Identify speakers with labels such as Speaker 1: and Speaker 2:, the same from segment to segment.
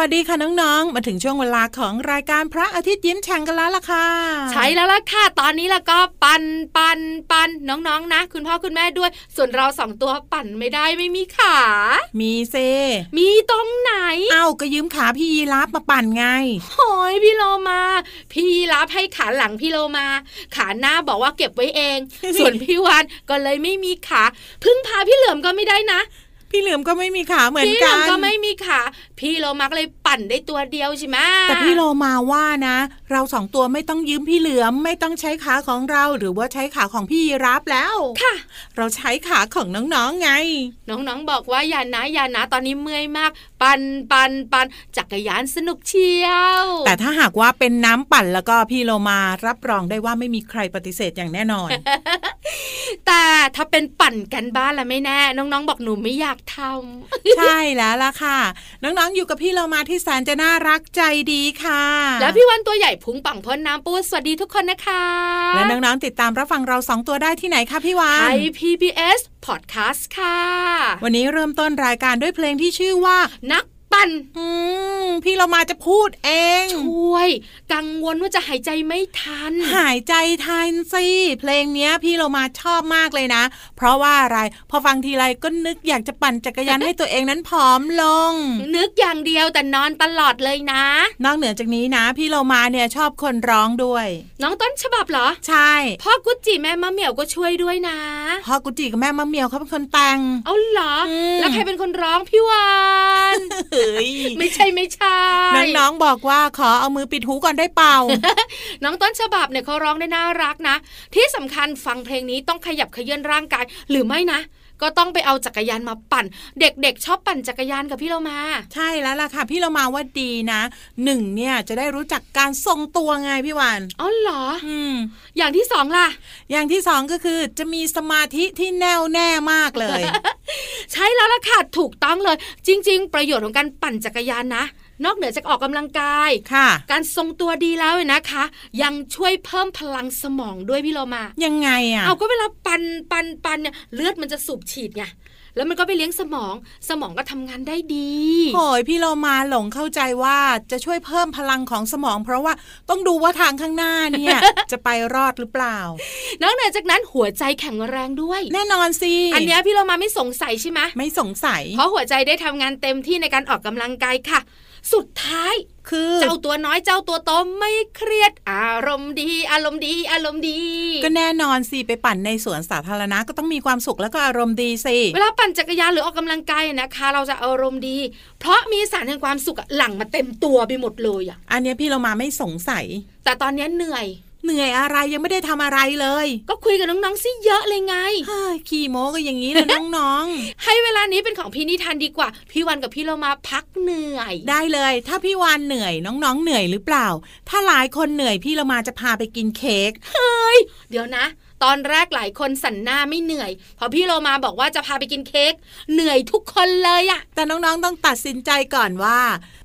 Speaker 1: วัสดีค่ะน้องๆ มาถึงช่วงเวลาของรายการพระอาทิตย์ยิ้มแฉ่งกันแล้วล่ะค่ะ
Speaker 2: ใช่แล้วล่ะค่ะ ตอนนี้แล้วก็ปันปันปันน้องๆนะ คุณพ่อคุณแม่ด้วย ส่วนเราสองตัวปั่นไม่ได้ไม่มีขา
Speaker 1: มีเซ
Speaker 2: มีตรงไหน
Speaker 1: เอ้าก็ยืมขาพี่ยีรับมาปั่นไง
Speaker 2: โอ้ยพี่โลมา พี่ยีรับให้ขาหลังพี่โลมา ขาหน้าบอกว่าเก็บไว้เอง ส่วนพี่วานก็เลยไม่มีขา พึ่งพาพี่เหลือมก็ไม่ได้นะ
Speaker 1: พี่เหลือมก็ไม่มีขาเหมือน
Speaker 2: พี่เหลื
Speaker 1: กั
Speaker 2: อม
Speaker 1: น
Speaker 2: ก็ไม่มีขา พี่โลมาก็เลยปั่นได้ตัวเดียวใช่ไหม
Speaker 1: แต่พี่โลมาว่านะ เราสองตัวไม่ต้องยืมพี่เหลือมไม่ต้องใช้ขาของเราหรือว่าใช้ขาของพี่ยีรับแล้ว
Speaker 2: ค่ะ
Speaker 1: เราใช้ขาของน้องๆไง
Speaker 2: น้องๆบอกว่าอย่านะอย่านะตอนนี้เมื่อยมาก ปันปันปันจักรยานสนุกเชียว
Speaker 1: แต่ถ้าหากว่าเป็นน้ำปั่นแล้วก็พี่โลมารับรองได้ว่าไม่มีใครปฏิเสธอย่างแน่นอน
Speaker 2: แต่ถ้าเป็นปั่นกันบ้านละไม่แน่ น้องๆ บอกหนูไม่อยากท
Speaker 1: ใช่แล้วล่ะค่ะ น้องๆอยู่กับพี่โลมาที่แสนจะน่ารักใจดีค่ะำ
Speaker 2: แล้วพี่วันตัวใหญ่พุงปังพ่นน้ำปูสวัสดีทุกคนนะคะ
Speaker 1: และน้องๆติดตามรับฟังเราสองตัวได้ที่ไหนคะพี่วา
Speaker 2: ไท
Speaker 1: น
Speaker 2: ย PBS Podcast ค่ะ
Speaker 1: วันนี้เริ่มต้นรายการด้วยเพลงที่ชื่อว่า
Speaker 2: นัก ปั่น
Speaker 1: อืมพี่เรามาจะพูดเอง
Speaker 2: ช่วย กังวลว่าจะหายใจไม่ทัน
Speaker 1: หายใจทันสิเพลงเนี้ย พี่เรามาชอบมากเลยนะ เพราะว่าอะไรพอฟังทีไรก็นึกอยากจะปั่นจักรยานให้ตัวเองนั้นผอมลง
Speaker 2: นึกอย่างเดียวแต่นอนตลอดเลยนะ
Speaker 1: นอกเหนือจากนี้นะ พี่เรามาเนี่ยชอบคนร้องด้วย
Speaker 2: น้องต้นฉบับเหรอ
Speaker 1: ใช่
Speaker 2: พ่อกุจิแม่มะเหมี่ยวก็ช่วยด้วยนะ
Speaker 1: พ่อกุจิกับแม่มะเหมียวเขาเป็นคนแต่ง
Speaker 2: เอาเหรอ
Speaker 1: อืม
Speaker 2: แล้วใครเป็นคนร้องพี่วาน
Speaker 1: เฮ้ย
Speaker 2: ไม่ใช่ไม่ใช่
Speaker 1: น้องๆบอกว่าขอเอามือปิดหูก่อนได้เปล่า
Speaker 2: น้องต้นฉบับเนี่ยเขาร้องได้น่ารักนะ ที่สำคัญฟังเพลงนี้ต้องขยับเขยื้อนร่างกายหรือไม่นะ ก็ต้องไปเอาจักรยานมาปั่น เด็กๆ ชอบปั่นจักรยานกับพี่เรามา
Speaker 1: ใช่แล้วล่ะค่ะ พี่เรามาว่าดีนะหนึ่งเนี่ยจะได้รู้จักการทรงตัวไงพี่วาน
Speaker 2: อ๋อเหรอ
Speaker 1: อืม
Speaker 2: อย่างที่สองล่ะ
Speaker 1: อย่างที่สองก็คือจะมีสมาธิที่แน่วแน่มากเลย
Speaker 2: ใช่แล้วล่ะค่ะถูกต้องเลย จริง ๆ ประโยชน์ของการปั่นจักรยานนะ นอกเหนือจากออกกำลังกาย
Speaker 1: ค่ะ
Speaker 2: การทรงตัวดีแล้วเนี่ยนะคะ ยังช่วยเพิ่มพลังสมองด้วยพี่เรามา
Speaker 1: ยังไงอะ
Speaker 2: เอาก็เวลาปันปันปันเนี่ยเลือดมันจะสูบฉีดไงแล้วมันก็ไปเลี้ยงสมอง สมองก็ทำงานได้ดี
Speaker 1: โอ้ยพี่เรามาหลงเข้าใจว่าจะช่วยเพิ่มพลังของสมอง เพราะว่าต้องดูว่าทางข้างหน้าเนี่ยจะไปรอดหรือเปล่า
Speaker 2: นอกเหนือจากนั้นหัวใจแข็งแรงด้วย
Speaker 1: แน่นอนสิ
Speaker 2: อันเนี้ยพี่เรามาไม่สงสัยใช่ไหม
Speaker 1: ไม่สงสัย
Speaker 2: เพราะหัวใจได้ทำงานเต็มที่ในการออกกำลังกายค่ะ สุดท้าย
Speaker 1: คือ
Speaker 2: เจ้าตัวน้อยเจ้าตัวโตไม่เครียด อารมณ์ดี อารมณ์ดี อารมณ์ดี
Speaker 1: ก็แน่นอนสิไปปั่นในสวนสาธารณะก็ต้องมีความสุขแล้วก็อารมณ์ดีสิ
Speaker 2: เวลาปั่นจักรยานหรือออกกำลังกายนะคะ เราจะอารมณ์ดี เพราะมีสารแห่งความสุขอะหลั่งมาเต็มตัวไปหมดเลยอะ
Speaker 1: อันเนี้ยพี่เรามาไม่สงสัย
Speaker 2: แต่ตอนเนี้ยเหนื่อย
Speaker 1: เหนื่อยอะไรยังไม่ได้ทำอะไรเลย
Speaker 2: ก็คุยกับน้องๆสิเยอะเลยไง
Speaker 1: เฮ้ยขี่โมก็อย่างนี้เลยน้อง
Speaker 2: ให้เวลานี้เป็นของพี่นิทานดีกว่า พี่วันกับพี่เรามาพักเหนื่อย
Speaker 1: ๆได้เลย ถ้าพี่วานเหนื่อยน้องๆ เหนื่อยหรือเปล่า ถ้าหลายคนเหนื่อยพี่เรามาจะพาไปกินเค้ก
Speaker 2: เดี๋ยวนะตอนแรกหลายคนสันหน้าไม่เหนื่อย พอพี่โลมาบอกว่าจะพาไปกินเค้กเหนื่อยทุกคนเลยอะ
Speaker 1: แต่น้องๆต้องตัดสินใจก่อนว่า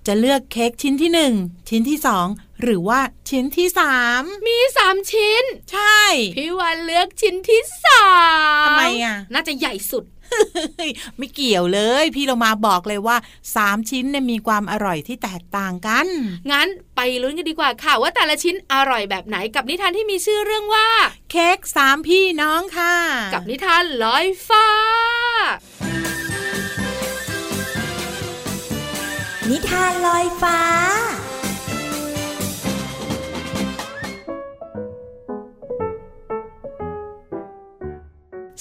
Speaker 1: จะเลือกเค้กชิ้นที่หนึ่งชิ้นที่สอง หรือว่าชิ้นที่สาม
Speaker 2: มีสามชิ้น
Speaker 1: ใช่
Speaker 2: พี่วันเลือกชิ้นที่สาม
Speaker 1: ทำไมอะ
Speaker 2: น่าจะใหญ่สุด
Speaker 1: เฮ้ยไม่เกี่ยวเลย พี่เรามาบอกเลยว่าสามชิ้นเนี่ยมีความอร่อยที่แตกต่างกัน
Speaker 2: งั้นไปลุ้นกันดีกว่าค่ะ ว่าแต่ละชิ้นอร่อยแบบไหนกับนิทานที่มีชื่อเรื่องว่า
Speaker 1: เค้กสามพี่น้องค่ะ
Speaker 2: กับนิทานลอยฟ้า
Speaker 3: นิทานลอยฟ้า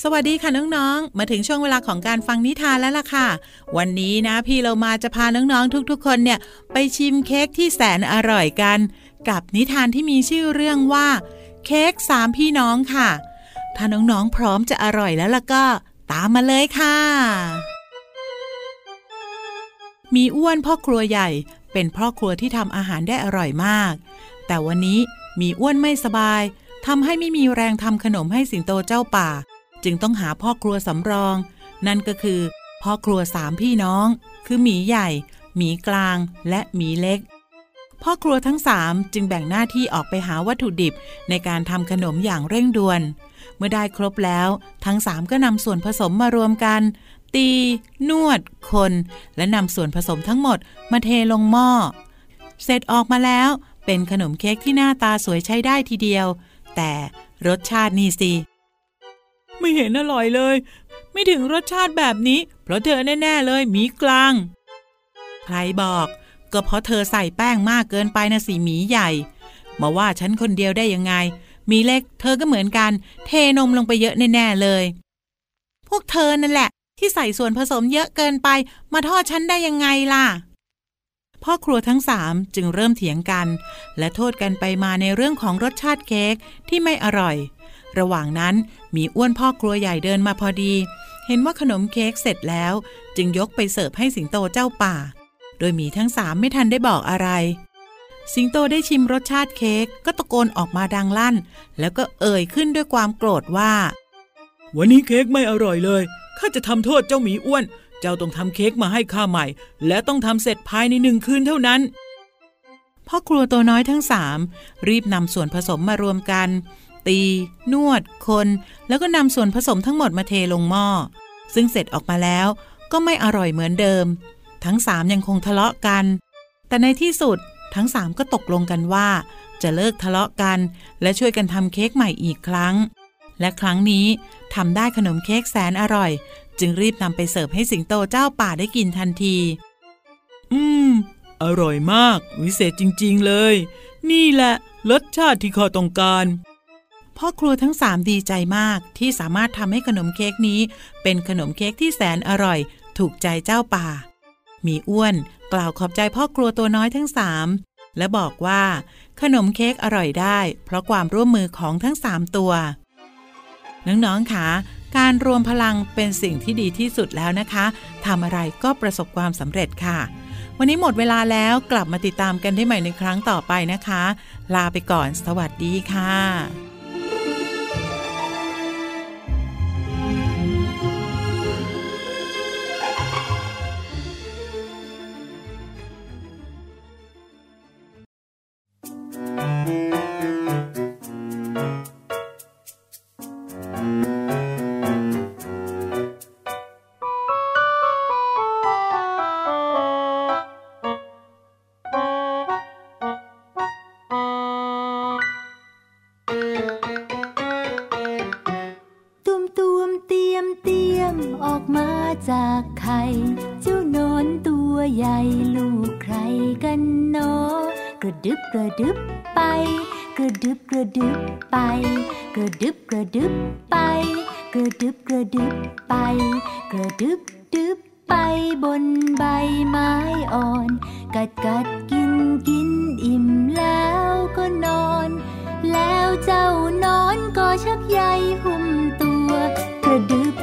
Speaker 1: สวัสดีค่ะน้องๆ มาถึงช่วงเวลาของการฟังนิทานแล้วล่ะค่ะ วันนี้นะพี่เรามาจะพาน้องๆทุกๆ คนเนี่ย ไปชิมเค้กที่แสนอร่อยกัน กับนิทานที่มีชื่อเรื่องว่า เค้กสามพี่น้องค่ะ ถ้าน้องๆพร้อมจะอร่อยแล้วล่ะก็ ตามมาเลยค่ะ มีอ้วนพ่อครัวใหญ่ เป็นพ่อครัวที่ทำอาหารได้อร่อยมาก แต่วันนี้มีอ้วนไม่สบายทำให้ไม่มีแรงทำขนมให้สิงโตเจ้าป่า จึงต้องหาพ่อครัวสำรอง นั่นก็คือ พ่อครัวสามพี่น้อง คือหมีใหญ่ หมีกลาง และหมีเล็ก พ่อครัวทั้งสามจึงแบ่งหน้าที่ออกไปหาวัตถุดิบในการทำขนมอย่างเร่งด่วน เมื่อได้ครบแล้ว ทั้งสามก็นำส่วนผสมมารวมกัน ตี นวด คน และนำส่วนผสมทั้งหมดมาเทลงหม้อ เสร็จออกมาแล้วเป็นขนมเค้กที่หน้าตาสวยใช้ได้ทีเดียว แต่รสชาตินี่สิ ไม่เห็นอร่อยเลย ไม่ถึงรสชาติแบบนี้ เพราะเธอแน่ๆเลยหมีกลาง ใครบอก ก็เพราะเธอใส่แป้งมากเกินไปนะสิหมีใหญ่ มาว่าฉันคนเดียวได้ยังไง มีเล็ก เธอก็เหมือนกัน เทนมลงไปเยอะแน่ๆเลย พวกเธอนั่นแหละ ที่ใส่ส่วนผสมเยอะเกินไป มาทอดฉันได้ยังไงล่ะพ่อครัวทั้งสามจึงเริ่มเถียงกัน และโทษกันไปมาในเรื่องของรสชาติเค้กที่ไม่อร่อย ระหว่างนั้นมีอ้วนพ่อครัวใหญ่เดินมาพอดี เห็นว่าขนมเค้กเสร็จแล้ว จึงยกไปเสิร์ฟให้สิงโตเจ้าป่า โดยมีทั้งสามไม่ทันได้บอกอะไร สิงโตได้ชิมรสชาติเค้กก็ตะโกนออกมาดังลั่น แล้วก็เอ่ยขึ้นด้วยความโกรธว่า
Speaker 4: วันนี้เค้กไม่อร่อยเลยข้าจะทำโทษเจ้าหมีอ้วน เจ้าต้องทำเค้กมาให้ข้าใหม่ และต้องทำเสร็จภายในหนึ่งคืนเท่านั้น
Speaker 1: พ่อครัวตัวน้อยทั้งสามรีบนำส่วนผสมมารวมกัน ตี นวด คน แล้วก็นำส่วนผสมทั้งหมดมาเทลงหม้อ ซึ่งเสร็จออกมาแล้วก็ไม่อร่อยเหมือนเดิม ทั้งสามยังคงทะเลาะกัน แต่ในที่สุดทั้งสามก็ตกลงกันว่า จะเลิกทะเลาะกัน และช่วยกันทำเค้กใหม่อีกครั้ง และครั้งนี้ทำได้ขนมเค้กแสนอร่อย จึงรีบนำไปเสิร์ฟให้สิงโตเจ้าป่าได้กินทันที
Speaker 4: อืม อร่อยมาก วิเศษจริง ๆ เลย นี่แหละรสชาติที่ข้าต้องการ
Speaker 1: พ่อครัวทั้งสามดีใจมากที่สามารถทำให้ขนมเค้กนี้ เป็นขนมเค้กที่แสนอร่อย ถูกใจเจ้าป่า มีอ้วนกล่าวขอบใจพ่อครัวตัวน้อยทั้งสามและบอกว่า ขนมเค้กอร่อยได้ เพราะความร่วมมือของทั้งสามตัว น้องๆค่ะการรวมพลังเป็นสิ่งที่ดีที่สุดแล้วนะคะทำอะไรก็ประสบความสำเร็จค่ะ วันนี้หมดเวลาแล้วกลับมาติดตามกันได้ใหม่ในครั้งต่อไปนะคะ ลาไปก่อน สวัสดีค่ะ
Speaker 5: นใบไม้อ่อน กัดกัดกินกินอิ่มแล้วก็นอน แล้วเจ้านอนก็ชักใยหุ้มตัวกระดึบ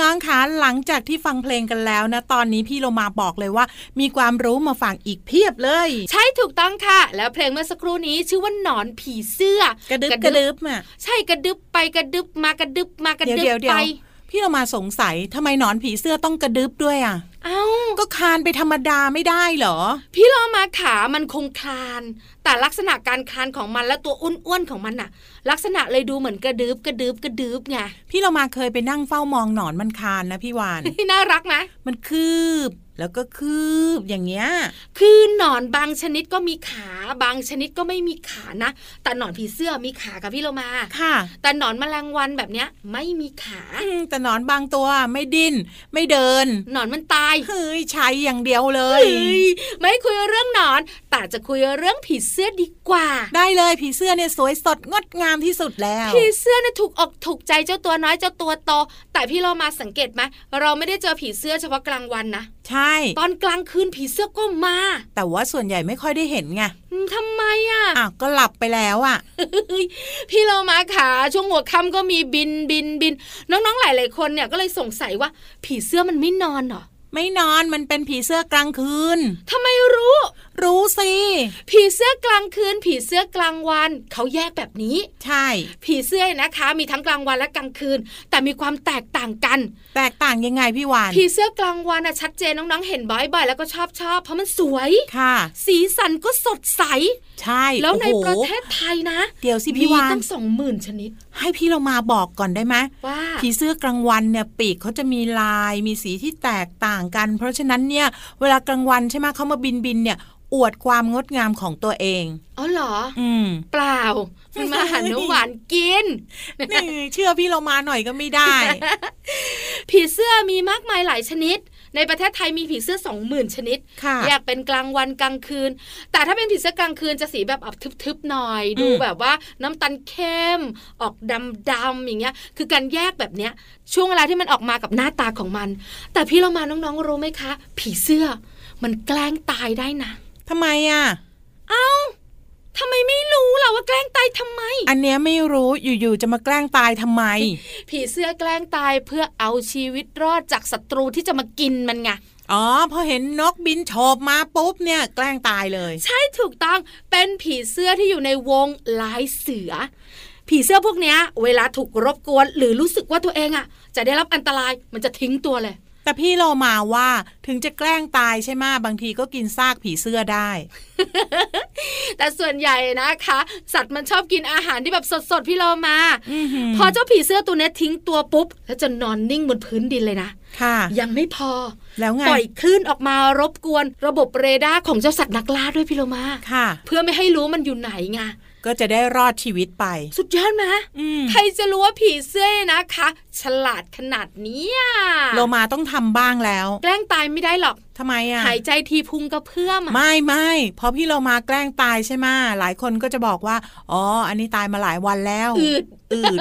Speaker 3: น้อ
Speaker 5: ง
Speaker 1: ๆค่ะหลังจากที่ฟังเพลงกันแล้วนะ ตอนนี้พี่โลมาบอกเลยว่า มีความรู้มาฝากอีกเพียบเลย
Speaker 2: ใช่ถูกต้องค่ะ แล้วเพลงเมื่อสักครู่นี้ชื่อว่าหนอนผีเสื้อ
Speaker 1: กระดึบกระดึบอะ
Speaker 2: ใช่กระดึบไปกระดึบมากระดึบมากระ
Speaker 1: เดี๋ยว
Speaker 2: ดึบ
Speaker 1: เดี๋ยวเดี๋ย
Speaker 2: ไป
Speaker 1: ว พี่เรามาสงสัยทำไมหนอนผีเสื้อต้องกระดึบด้วยอะ
Speaker 2: เอ้า
Speaker 1: ก็คานไปธรรมดาไม่ได้เหรอ
Speaker 2: พี่โลมาขามันคงคลาน แต่ลักษณะการคลานของมันและตัวอ้วนๆของมันน่ะ ลักษณะเลยดูเหมือนกระดึบกระดึบกระดึบไง
Speaker 1: พี่เรามาเคยไปนั่งเฝ้ามองหนอนมันคานนะพี่วาน
Speaker 2: น่ารักไหม
Speaker 1: มันคืบ แล้วก็คืบอย่างเงี้ย
Speaker 2: คือหนอนบางชนิดก็มีขาบางชนิดก็ไม่มีขานะ แต่หนอนผีเสื้อมีขากับพี่โลมา
Speaker 1: ค่ะ
Speaker 2: แต่หนอนแมลงวันแบบเนี้ยไม่มีขา
Speaker 1: อืมแต่หนอนบางตัวไม่ดิ้นไม่เดิน
Speaker 2: หนอนมันตาย
Speaker 1: เฮ้ยใช้อย่างเดียวเล
Speaker 2: เฮ้
Speaker 1: ย
Speaker 2: ยไม่คุยเรื่องหนอน แต่จะคุยเรื่องผีเสื้อดีกว่า
Speaker 1: ได้เลยผีเสื้อเนี่ยสวยสดงดงามที่สุดแล้ว
Speaker 2: ผีเสื้อเนี่ยถูกอกถูกใจเจ้าตัวน้อยเจ้าตัวโต แต่พี่เรามาสังเกตไหมเราไม่ได้เจอผีเสื้อเฉพาะกลางวันนะ
Speaker 1: ใช่
Speaker 2: ตอนกลางคืนผีเสื้อก็มา
Speaker 1: แต่ว่าส่วนใหญ่ไม่ค่อยได้เห็นไง
Speaker 2: อืมทำไมอะ
Speaker 1: อะก็หลับไปแล้วอะ
Speaker 2: พี่เรามาขาช่วงหัวค่ำก็มีบินบินบิน น้องๆหลายๆคนเนี่ยก็เลยสงสัยว่าผีเสื้อมันไม่นอนเหรอ
Speaker 1: ไม่นอนมันเป็นผีเสื้อกลางคืน
Speaker 2: ทำไมรู้
Speaker 1: รู้สิ
Speaker 2: ผีเสื้อกลางคืน ผีเสื้อกลางวันเขาแยกแบบนี้
Speaker 1: ใช่
Speaker 2: ผีเสื้อนะคะ มีทั้งกลางวันและกลางคืน แต่มีความแตกต่างกัน
Speaker 1: แตกต่างยังไงพี่วาน
Speaker 2: ผีเสื้อกลางวันอะชัดเจนน้องๆเห็นบ่อยๆแล้วก็ชอบชอบเพราะมันสวย
Speaker 1: ค่ะ
Speaker 2: สีสันก็สดใส
Speaker 1: ใช่
Speaker 2: แล้วใน
Speaker 1: โอ้โห
Speaker 2: ประเทศไทยนะ
Speaker 1: เดี๋ยวสิ
Speaker 2: มี
Speaker 1: พี่วาน
Speaker 2: ตั้งสองหมื่นชนิด
Speaker 1: ให้พี่เรามาบอกก่อนได้ไหม
Speaker 2: ว่า
Speaker 1: ผีเสื้อกลางวันเนี่ยปีกเขาจะมีลายมีสีที่แตกต่างกัน เพราะฉะนั้นเนี่ยเวลากลางวันใช่ไหมเขามาบินบินเนี่ยอวดความงดงามของตัวเอง
Speaker 2: อ๋อเหรอ
Speaker 1: อืม
Speaker 2: เปล่า มันมาหาน้ำหวานกิน
Speaker 1: นี่เชื่อพี่เรามาหน่อยก็ไม่ได้
Speaker 2: ผีเสื้อมีมากมายหลายชนิด ในประเทศไทยมีผีเสื้อสองหมื่นชนิด
Speaker 1: ค่ะ
Speaker 2: แยกเป็นกลางวันกลางคืน แต่ถ้าเป็นผีเสื้อกลางคืนจะสีแบบออกทึบๆหน่อย ดู
Speaker 1: อืม
Speaker 2: แบบว่าน้ำตาลเข้ม ออกดำๆอย่างเงี้ย คือการแยกแบบเนี้ย ช่วงเวลาที่มันออกมากับหน้าตาของมัน แต่พี่เรามาน้องๆรู้ไหมคะ ผีเสื้อ มันแกล้งตายได้นะ
Speaker 1: ทำไมอะ
Speaker 2: เอ้าทำไมไม่รู้ล่ะว่าแกล้งตายทำไม
Speaker 1: อันเนี้ยไม่รู้อยู่ๆจะมาแกล้งตายทำไม
Speaker 2: ผีเสื้อแกล้งตายเพื่อเอาชีวิตรอดจากศัตรูที่จะมากินมันไง
Speaker 1: อ๋อพอเห็นนกบินโฉบมาปุ๊บเนี่ยแกล้งตายเลย
Speaker 2: ใช่ถูกต้องเป็นผีเสื้อที่อยู่ในวงลายเสือ ผีเสื้อพวกเนี้ย เวลาถูกรบกวน หรือรู้สึกว่าตัวเองอะ จะได้รับอันตรายมันจะทิ้งตัวเลย
Speaker 1: แต่พี่โลมาว่าถึงจะแกล้งตายใช่ไหมบางทีก็กินซากผีเสื้อได้
Speaker 2: แต่ส่วนใหญ่นะคะ สัตว์มันชอบกินอาหารที่แบบสดๆพี่เรามา
Speaker 1: อื้อหือ
Speaker 2: พอเจ้าผีเสื้อตัวเนี้ยทิ้งตัวปุ๊บ แล้วจะนอนนิ่งบนพื้นดินเลยนะ
Speaker 1: ค่ะ
Speaker 2: ยังไม่พอ
Speaker 1: แล้วไง
Speaker 2: ปล่อยคลื่นออกมารบกวน ระบบเรดาร์ของเจ้าสัตว์นักล่าด้วยพี่โลมา
Speaker 1: ค่ะ
Speaker 2: เพื่อไม่ให้รู้มันอยู่ไหนไง
Speaker 1: ก็จะได้รอดชีวิตไป
Speaker 2: สุดยอดไหม
Speaker 1: อืม
Speaker 2: ใครจะรู้ว่าผีเสื้อนะคะ ฉลาดขนาดเนี้ย
Speaker 1: โลมาต้องทำบ้างแล้ว
Speaker 2: แกล้งตายไม่ได้หรอก
Speaker 1: ทำไมอะ
Speaker 2: หายใจทีพุงกระเพื่อมอะ
Speaker 1: ไม่ไม่พอพี่โลมาแกล้งตายใช่ไหมหลายคนก็จะบอกว่า อ๋อ อันนี้ตายมาหลายวันแล้ว
Speaker 2: อืด
Speaker 1: อืด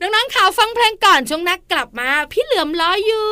Speaker 2: น้องๆข่าวฟังเพลงก่อนช่
Speaker 3: วงนักกลับมา
Speaker 6: พี่เห
Speaker 3: ลือมล้ออยู่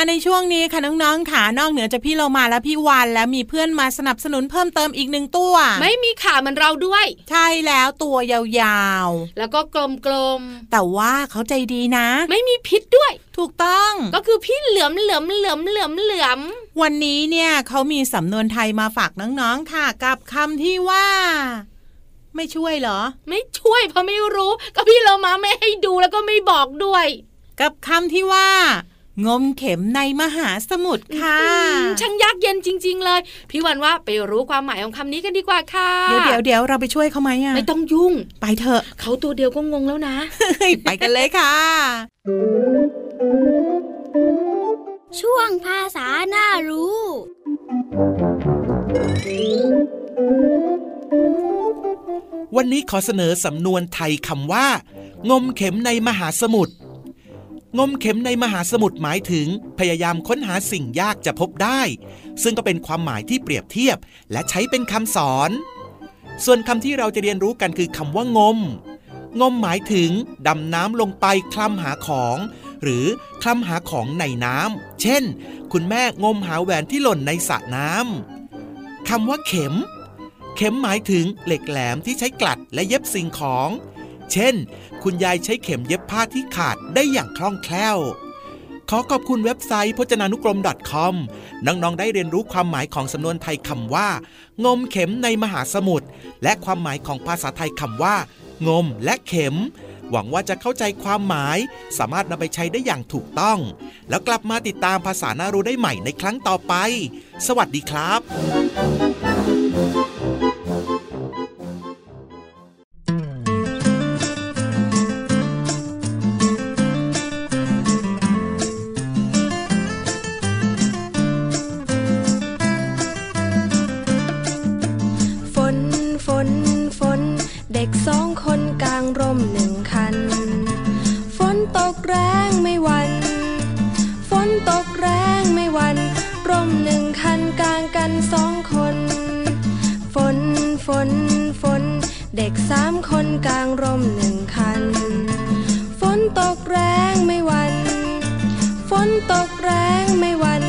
Speaker 3: มาในช่
Speaker 1: วงนี้ค่ะน้องๆค่ะนอกเหนือจากพี่เรามาและพี่วานแล้วมีเพื่อนมาสนับสนุนเพิ่มเติมอีกหนึ่งตัว
Speaker 2: ไม่มีขาเหมือนเราด้วย
Speaker 1: ใช่แล้วตัวยาว
Speaker 2: แล้วก็กลม
Speaker 1: ๆ แต่ว่าเขาใจดีนะ
Speaker 2: ๆไม่มีพิษด้วย
Speaker 1: ถูกต้อง
Speaker 2: ก็คือพี่เหลือมเหลือมเหลือมเหลือมเหลือม
Speaker 1: วันนี้เนี่ยเขามีสำนวนไทยมาฝากน้องๆค่ะ กับคำที่ว่าไม่ช่วยเหรอ
Speaker 2: ไม่ช่วยเพราะไม่รู้ ก็พี่เรามาไม่ให้ดูแล้วก็ไม่บอกด้วย
Speaker 1: กับคำที่ว่า งมเข็มในมหาสมุทรค่ะ
Speaker 2: อืมช่างยากเย็นจริง ๆ เลย พี่วันว่าไปรู้ความหมายของคำนี้กันดีกว่าค่ะ
Speaker 1: เดี๋ยวเดี๋ยวเดี๋ยวเราไปช่วยเขาไหมอะ
Speaker 2: ไม่ต้องยุ่ง
Speaker 1: ไปเถอะ
Speaker 2: เขาตัวเดียวก็งงแล้วนะ
Speaker 1: ไปกันเลยค่ะ
Speaker 3: ช่วงภาษาหน้ารู้
Speaker 7: วันนี้ขอเสนอสำนวนไทยคำว่า งมเข็มในมหาสมุทร งมเข็มในมหาสมุทรหมายถึง พยายามค้นหาสิ่งยากจะพบได้ ซึ่งก็เป็นความหมายที่เปรียบเทียบ และใช้เป็นคำสอน ส่วนคำที่เราจะเรียนรู้กันคือคำว่างม งมหมายถึง ดำน้ำลงไปคลำหาของ หรือคลำหาของในน้ำเช่น คุณแม่งมหาแหวนที่หล่นในสระน้ำคำว่าเข็ม เข็มหมายถึงเหล็กแหลมที่ใช้กลัดและเย็บสิ่งของ เช่น คุณยายใช้เข็มเย็บผ้าที่ขาดได้อย่างคล่องแคล่ว ขอขอบคุณเว็บไซต์พจนานุกรม .com น้องๆ ได้เรียนรู้ความหมายของสำนวนไทยคำว่า งมเข็มในมหาสมุทร และความหมายของภาษาไทยคำว่า งมและเข็มหวังว่าจะเข้าใจความหมาย สามารถนำไปใช้ได้อย่างถูกต้อง แล้วกลับมาติดตามภาษาหน่ารู้ได้ใหม่ในครั้งต่อไป สวัสดีครับ
Speaker 8: เด็กสามคนกลางร่มหนึ่งคัน ฝนตกแรงไม่วัน ฝนตกแรงไม่วัน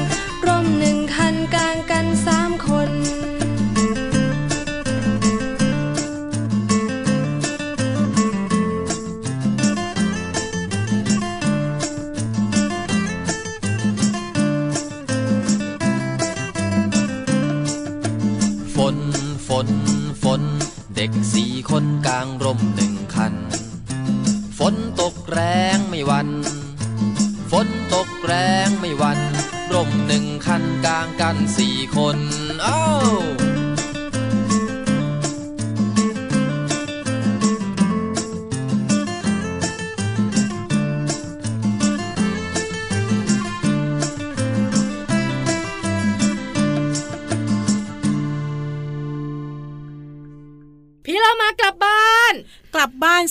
Speaker 8: กันสี่คน
Speaker 9: เอ้า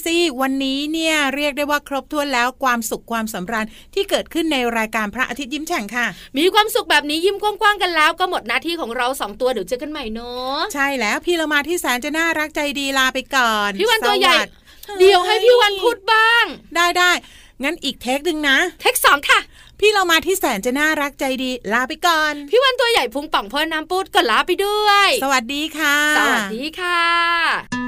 Speaker 1: ลับบ้านสิวันนี้เนี่ยเรียกได้ว่าครบถ้วนแล้วความสุขความสำราญที่เกิดขึ้นในรายการพระอาทิตย์ยิ้มแฉ่งค่ะ
Speaker 2: มีความสุขแบบนี้ยิ้มกว้างๆกันแล้ว ก็หมดหน้าที่ของเราสองตัวเดี๋ยวเจอกันใหม่เนาะ
Speaker 1: ใช่แล้วพี่เรามาที่แสนจะน่ารักใจดีลาไปก่อน
Speaker 2: พี่วันตัวใหญ่
Speaker 1: สส
Speaker 2: เดี๋ยวให้พี่วันพูดบ้าง
Speaker 1: ได้ได้งั้นอีกเทคหนึ่งนะ
Speaker 2: เทคสองค่ะ
Speaker 1: พี่เรามาที่แสนจะน่ารักใจดี ลาไปก่อน
Speaker 2: พี่วันตัวใหญ่พุงป่องพ่อน้ำปูดก็ลาไปด้วย
Speaker 1: สวัสดีค่ะ
Speaker 2: สวัสดีค่ะ